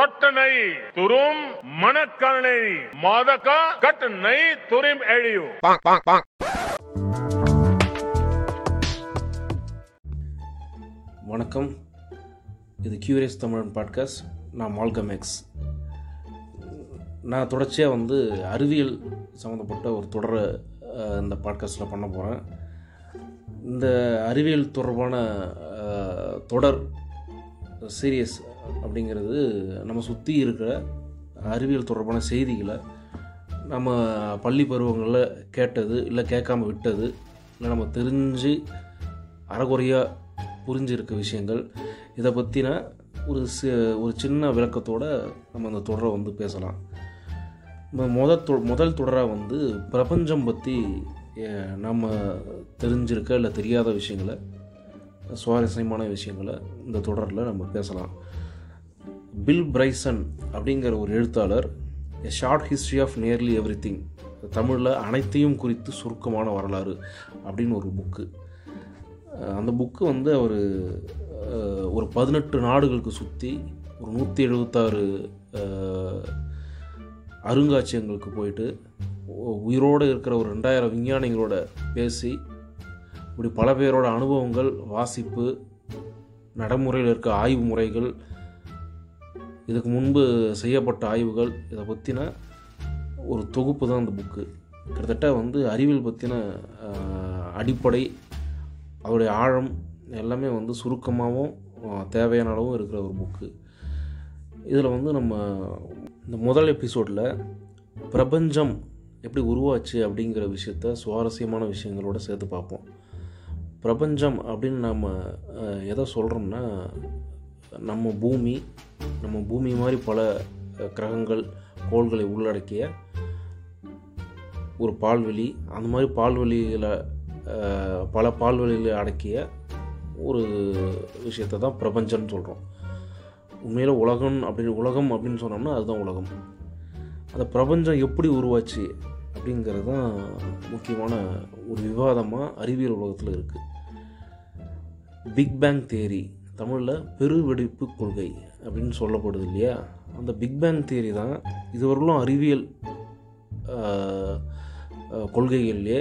சொட்ட நை துரும் மணக்கணை மாதக்க கட் நை துரிம் எழியு. வணக்கம். இது கியூரியஸ் தமிழன் பாட்காஸ்ட் நான் மால்கம் எக்ஸ் நான் தொடர்ச்சியாக வந்து அறிவியல் சம்மந்தப்பட்ட ஒரு தொடரை இந்த பாட்காஸ்ட்டில் பண்ண போகிறேன் இந்த அறிவியல் தொடர்பான தொடர் சீரியஸ் அப்படிங்கிறது நம்ம சுற்றி இருக்கிற அறிவியல் தொடர்பான செய்திகளை நம்ம பள்ளி பருவங்களில் கேட்டது இல்லை கேட்காம விட்டது இல்லை நம்ம தெரிஞ்சு அறகுறையாக புரிஞ்சிருக்க விஷயங்கள். இதை பற்றின ஒரு சி ஒரு சின்ன விளக்கத்தோட நம்ம அந்த தொடரை வந்து பேசலாம். நம்ம முதல் தொ முதல் தொடராக வந்து பிரபஞ்சம் பற்றி நம்ம தெரிஞ்சிருக்க இல்லை தெரியாத விஷயங்களை சுவாரஸ்யமான விஷயங்களை இந்த தொடரில் நம்ம பேசலாம். பில் பிரைசன் அப்படிங்கிற ஒரு எழுத்தாளர் a short history of nearly everything தமிழில் அனைத்தையும் குறித்து சுருக்கமான வரலாறு அப்படின்னு ஒரு புக்கு அந்த புக்கு வந்து அவர் ஒரு பதினெட்டு நாடுகளுக்கு சுற்றி ஒரு நூற்றி எழுபத்தாறு அருங்காட்சியகங்களுக்கு போயிட்டு உயிரோடு இருக்கிற ஒரு ரெண்டாயிரம் விஞ்ஞானிகளோட பேசி இப்படி பல பேரோட அனுபவங்கள் வாசிப்பு நடைமுறையில் இருக்க ஆய்வு முறைகள் இதுக்கு முன்பு செய்யப்பட்ட ஆய்வுகள் இதை பற்றின ஒரு தொகுப்பு தான் அந்த புக்கு. கிட்டத்தட்ட வந்து அறிவியல் பற்றின அடிப்படை அதோடைய ஆழம் எல்லாமே வந்து சுருக்கமாகவும் தேவையான அளவும் இருக்கிற ஒரு புக்கு. இதில் வந்து நம்ம இந்த முதல் எபிசோடில் பிரபஞ்சம் எப்படி உருவாச்சு அப்படிங்கிற விஷயத்த சுவாரஸ்யமான விஷயங்களோட சேர்த்து பார்ப்போம். பிரபஞ்சம் அப்படின்னு நம்ம எதை சொல்கிறோம்னா நம்ம பூமி நம்ம பூமி மாதிரி பல கிரகங்கள் கோள்களை உள்ளடக்கிய ஒரு பால்வெளி அந்த மாதிரி பால்வெளியில் பல பால்வெளிகளை அடக்கிய ஒரு விஷயத்தை தான் பிரபஞ்சம்னு சொல்கிறோம் உண்மையில் உலகம் அப்படின்னு உலகம் அப்படின்னு சொன்னோம்னா அதுதான் உலகம். அந்த பிரபஞ்சம் எப்படி உருவாச்சு அப்படிங்கிறது தான் முக்கியமான ஒரு விவாதமாக அறிவியல் உலகத்தில் இருக்குது பிக் பேங் தேரி தமிழில் பெருவெடிப்பு கொள்கை அப்படின்னு சொல்லப்படுது இல்லையா? அந்த பிக் பேங் தியரி தான் இதுவரையிலும் அறிவியல் கொள்கைகள்லேயே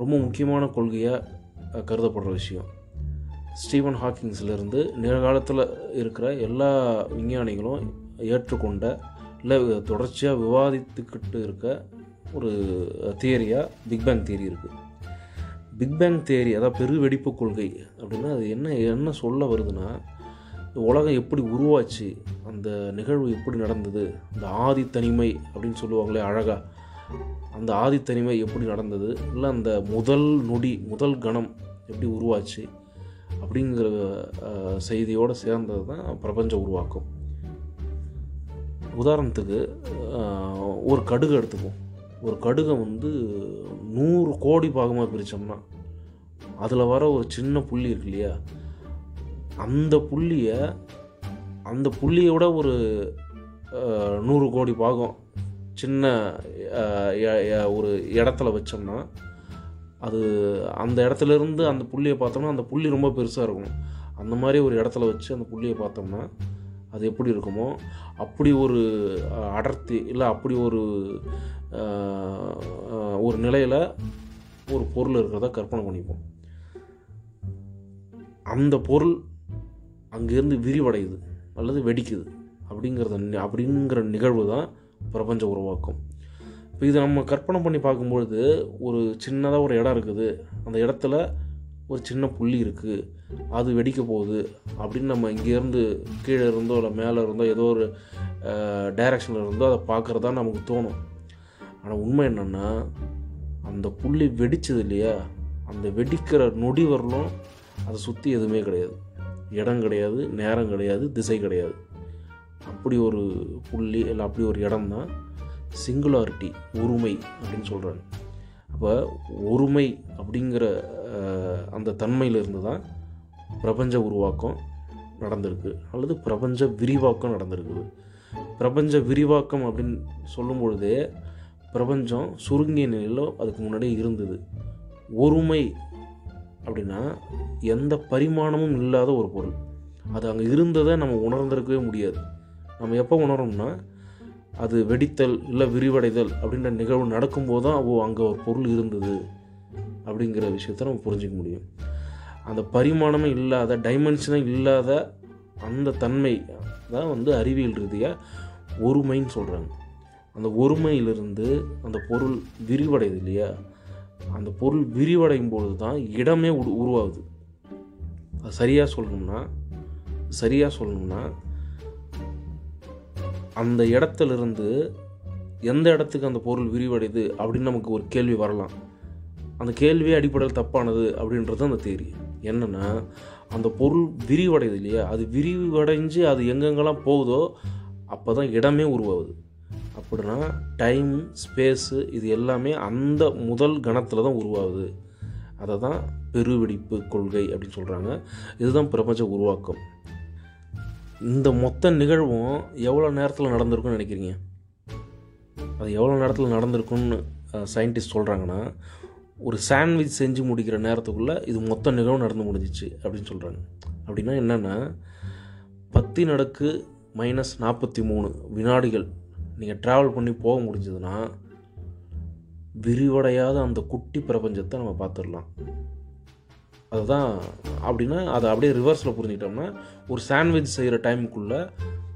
ரொம்ப முக்கியமான கொள்கையாக கருதப்படுற விஷயம். ஸ்டீவன் ஹாக்கிங்ஸ்லேருந்து நிகழ்காலத்தில் இருக்கிற எல்லா விஞ்ஞானிகளும் ஏற்றுக்கொண்ட இல்லை தொடர்ச்சியாக விவாதித்துக்கிட்டு இருக்க ஒரு தியரியாக பிக்பேங் தியரி இருக்குது பிக் பேங் தேரி அதாவது பெரு வெடிப்பு கொள்கை அப்படின்னா அது என்ன என்ன சொல்ல வருதுன்னா உலகம் எப்படி உருவாச்சு அந்த நிகழ்வு எப்படி நடந்தது அந்த ஆதி தனிமை அப்படின்னு சொல்லுவாங்களே அழகாக அந்த ஆதி தனிமை எப்படி நடந்தது இல்லை அந்த முதல் நொடி முதல் கணம் எப்படி உருவாச்சு அப்படிங்கிற செய்தியோடு சேர்ந்தது தான் பிரபஞ்ச உருவாக்கம். உதாரணத்துக்கு ஒரு கடுகு எடுத்துக்குவோம். ஒரு கடுகை வந்து நூறு கோடி பாகமாக பிரித்தோம்னா அதில் வர ஒரு சின்ன புள்ளி இருக்கு இல்லையா? அந்த புள்ளியை அந்த புள்ளியோட ஒரு நூறு கோடி பாகம் சின்ன ஒரு இடத்துல வச்சோம்னா அது அந்த இடத்துல இருந்து அந்த புள்ளியை பார்த்தோம்னா அந்த புள்ளி ரொம்ப பெருசாக இருக்கும். அந்த மாதிரி ஒரு இடத்துல வச்சு அந்த புள்ளியை பார்த்தோம்னா அது எப்படி இருக்குமோ அப்படி ஒரு அடர்த்தி இல்லை அப்படி ஒரு ஒரு நிலையில் ஒரு பொருள் இருக்கிறத கற்பனை பண்ணிப்போம். அந்த பொருள் அங்கேருந்து விரிவடையுது அல்லது வெடிக்குது அப்படிங்கிறத அப்படிங்கிற நிகழ்வு தான் பிரபஞ்ச உருவாக்கம். இப்போ இதை நம்ம கற்பனை பண்ணி பார்க்கும்பொழுது ஒரு சின்னதாக ஒரு இடம் இருக்குது. அந்த இடத்துல ஒரு சின்ன புள்ளி இருக்குது அது வெடிக்க போகுது. அப்படின்னு நம்ம இங்கேருந்து கீழே இருந்தோ இல்லை மேலே இருந்தோ ஏதோ ஒரு டைரக்ஷனில் இருந்தோ அதை பார்க்குறது தான் நமக்கு தோணும். ஆனால் உண்மை என்னென்னா அந்த புள்ளி வெடிச்சது இல்லையா? அந்த வெடிக்கிற நொடி வரலும் அதை சுற்றி எதுவுமே கிடையாது. இடம் கிடையாது நேரம் கிடையாது திசை கிடையாது. அப்படி ஒரு புள்ளி இல்லை அப்படி ஒரு இடம் தான் சிங்குலாரிட்டி உரிமை அப்படின்னு சொல்கிறாங்க அப்போ ஒருமை அப்படிங்கிற அந்த தன்மையிலிருந்து தான் பிரபஞ்ச உருவாக்கம் நடந்திருக்கு. அல்லது பிரபஞ்ச விரிவாக்கம் நடந்திருக்குது. பிரபஞ்ச விரிவாக்கம் அப்படின்னு சொல்லும் பொழுதே பிரபஞ்சம் சுருங்கிய நிலையில் அதுக்கு முன்னாடி இருந்தது. ஒருமை அப்படின்னா எந்த பரிமாணமும் இல்லாத ஒரு பொருள். அது அங்கே இருந்ததை நம்ம உணர்ந்திருக்கவே முடியாது. நம்ம எப்போ உணரோம்னா அது வெடித்தல் இல்லை விரிவடைதல் அப்படின்ற நிகழ்வு நடக்கும்போது தான் ஓ அங்கே ஒரு பொருள் இருந்தது அப்படிங்கிற விஷயத்த நம்ம புரிஞ்சிக்க முடியும். அந்த பரிமாணமே இல்லாத டைமென்ஷனே இல்லாத அந்த தன்மை தான் வந்து அறிவியல் ரீதியாக ஒருமைன்னு சொல்கிறாங்க அந்த ஒருமையிலிருந்து அந்த பொருள் விரிவடையுது இல்லையா? அந்த பொருள் விரிவடையும் பொழுது தான் இடமே உரு உருவாகுது. அது சரியாக சொல்லணும்னா சரியாக சொல்லணும்னா அந்த இடத்துலேருந்து எந்த இடத்துக்கு அந்த பொருள் விரிவடையுது அப்படின்னு நமக்கு ஒரு கேள்வி வரலாம். அந்த கேள்வியே அடிப்படையில் தப்பானது அப்படின்றது அந்த தேரி. என்னென்னா அந்த பொருள் விரிவடையுது இல்லையா? அது விரிவடைஞ்சு அது எங்கெங்கெல்லாம் போகுதோ அப்போ தான் இடமே உருவாகுது. அப்படின்னா டைம் ஸ்பேஸு இது எல்லாமே அந்த முதல் கணத்தில் தான் உருவாகுது. அதை தான் பெருவெடிப்பு கொள்கை அப்படின்னு சொல்கிறாங்க இதுதான் பிரபஞ்ச உருவாக்கம். இந்த மொத்த நிகழ்வும் எவ்வளோ நேரத்தில் நடந்திருக்குன்னு நினைக்கிறீங்க? அது எவ்வளோ நேரத்தில் நடந்திருக்குன்னு சயின்டிஸ்ட் சொல்கிறாங்கன்னா ஒரு சாண்ட்விச் செஞ்சு முடிக்கிற நேரத்துக்குள்ளே இது மொத்த நிகழ்வு நடந்து முடிஞ்சிச்சு அப்படின்னு சொல்கிறாங்க அப்படின்னா என்னென்னா பத்து நடக்கு மைனஸ் நாற்பத்தி மூணு வினாடிகள் நீங்கள் ட்ராவல் பண்ணி போக முடிஞ்சதுன்னா விரிவடையாத அந்த குட்டி பிரபஞ்சத்தை நம்ம பார்த்துடலாம். அதுதான் அப்படின்னா அதை அப்படியே ரிவர்ஸில் புரிஞ்சுக்கிட்டோம்னா ஒரு சாண்ட்விச் செய்கிற டைமுக்குள்ளே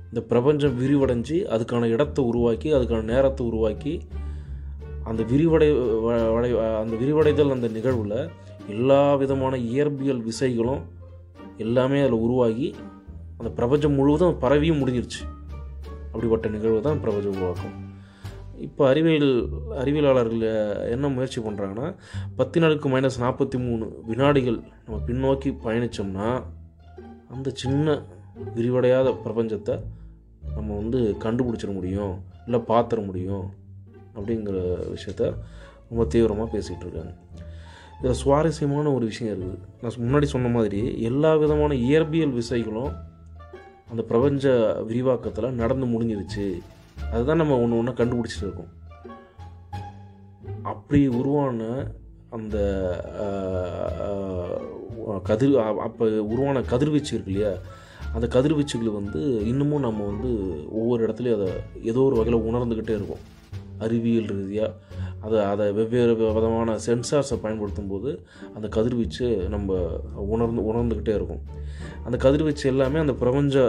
இந்த பிரபஞ்சம் விரிவடைஞ்சு அதுக்கான இடத்தை உருவாக்கி அதுக்கான நேரத்தை உருவாக்கி அந்த விரிவடை வ- வடை அந்த விரிவடைதல் அந்த நிகழ்வில் எல்லா விதமான இயற்பியல் விசைகளும் எல்லாமே அதில் உருவாகி அந்த பிரபஞ்சம் முழுவதும் பரவியும் முடிஞ்சிருச்சு. அப்படிப்பட்ட நிகழ்வு தான் பிரபஞ்சம் உருவாக்கும். இப்போ அறிவியல் அறிவியலாளர்கள் என்ன முயற்சி பண்ணுறாங்கன்னா பத்து நாளுக்கு மைனஸ் நாற்பத்தி மூணு வினாடிகள் நம்ம பின்னோக்கி பயணித்தோம்னா அந்த சின்ன விரிவடையாத பிரபஞ்சத்தை நம்ம வந்து கண்டுபிடிச்சிட முடியும் இல்லை பார்த்துட முடியும் அப்படிங்கிற விஷயத்த ரொம்ப தீவிரமாக பேசிகிட்டு இருக்காங்க. இதில் சுவாரஸ்யமான ஒரு விஷயம் இருக்குது. நான் முன்னாடி சொன்ன மாதிரி எல்லா விதமான இயற்பியல் விசைகளும் அந்த பிரபஞ்ச விரிவாக்கத்தில் நடந்து முடிஞ்சிருச்சு. அதுதான் நம்ம ஒன்று ஒன்றா கண்டுபிடிச்சிட்டு இருக்கோம். அப்படி உருவான அந்த கதிர் அப்போ உருவான கதிர்வீச்சு இருக்கு இல்லையா? அந்த கதிர்வீச்சுகள் வந்து இன்னமும் நம்ம வந்து ஒவ்வொரு இடத்துலையும் அதை ஏதோ ஒரு வகையில் உணர்ந்துக்கிட்டே இருக்கோம். அறிவியல் ரீதியாக அதை அதை வெவ்வேறு விதமான சென்சார்ஸை பயன்படுத்தும் போது அந்த கதிர்வீச்சு நம்ம உணர்ந்து உணர்ந்துக்கிட்டே இருக்கும். அந்த கதிர்வீச்சு எல்லாமே அந்த பிரபஞ்ச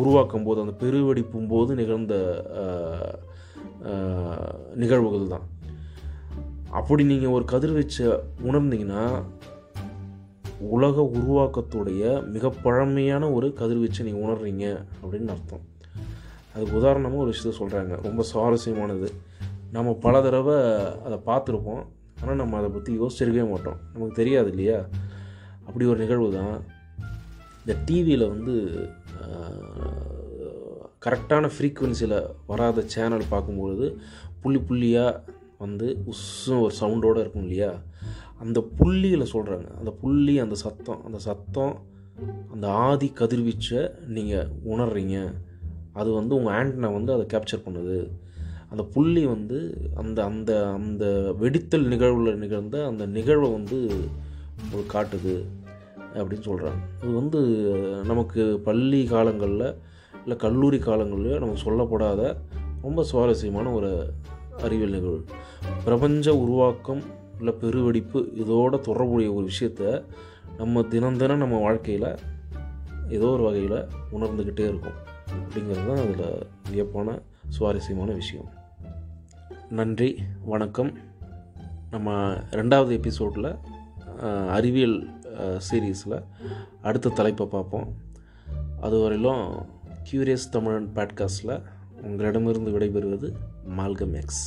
உருவாக்கும் போது அந்த பெருவெடிப்பும் போது நிகழ்ந்த நிகழ்வுகள் தான் அப்படி நீங்கள் ஒரு கதிர்வீச்சை உணர்ந்தீங்கன்னா உலக உருவாக்கத்துடைய மிக பழமையான ஒரு கதிர்வீச்சை நீங்கள் உணர்றீங்க அப்படின்னு அர்த்தம். அதுக்கு உதாரணமாக ஒரு விஷயத்த சொல்கிறாங்க ரொம்ப சுவாரஸ்யமானது. நம்ம பல தடவை அதை பார்த்துருப்போம். ஆனால் நம்ம அதை பற்றி யோசிச்சிருக்கவே மாட்டோம். நமக்கு தெரியாது இல்லையா? அப்படி ஒரு நிகழ்வு தான் இந்த டிவியில் வந்து கரெக்டான ஃப்ரீக்குவென்சியில் வராத சேனல் பார்க்கும்பொழுது புள்ளி புள்ளியாக வந்து உஸ்ஸும் ஒரு சவுண்டோடு இருக்கும் இல்லையா? அந்த புள்ளியில் சொல்கிறாங்க அந்த புள்ளி அந்த சத்தம் அந்த சத்தம் அந்த ஆதி கதிர்வீச்சை நீங்கள் உணர்றீங்க. அது வந்து உங்கள் ஆண்டனை வந்து அதை கேப்சர் பண்ணுது. அந்த புள்ளி வந்து அந்த அந்த அந்த வெடித்தல் நிகழ்வில் நிகழ்ந்த அந்த நிகழ்வை வந்து காட்டுது அப்படின்னு சொல்கிறாங்க இது வந்து நமக்கு பள்ளி காலங்களில் இல்லை கல்லூரி காலங்களில் நமக்கு சொல்லப்படாத ரொம்ப சுவாரஸ்யமான ஒரு அறிவியல் நிகழ்வு. பிரபஞ்ச உருவாக்கம் இல்லை பெருவெடிப்பு இதோட தொடர்புடைய ஒரு விஷயத்த நம்ம தினம் தினம் நம்ம வாழ்க்கையில் ஏதோ ஒரு வகையில் உணர்ந்துக்கிட்டே இருக்கும். அப்படிங்கிறது தான் அதில் வியப்பான சுவாரஸ்யமான விஷயம். நன்றி வணக்கம். நம்ம ரெண்டாவது எபிசோடில் அறிவியல் சீரீஸில் அடுத்த தலைப்பை பார்ப்போம். அதுவரையிலும் கியூரியஸ் தமிழன் பாட்காஸ்டில் உங்களிடமிருந்து விடைபெறுவது மால்கம் எக்ஸ்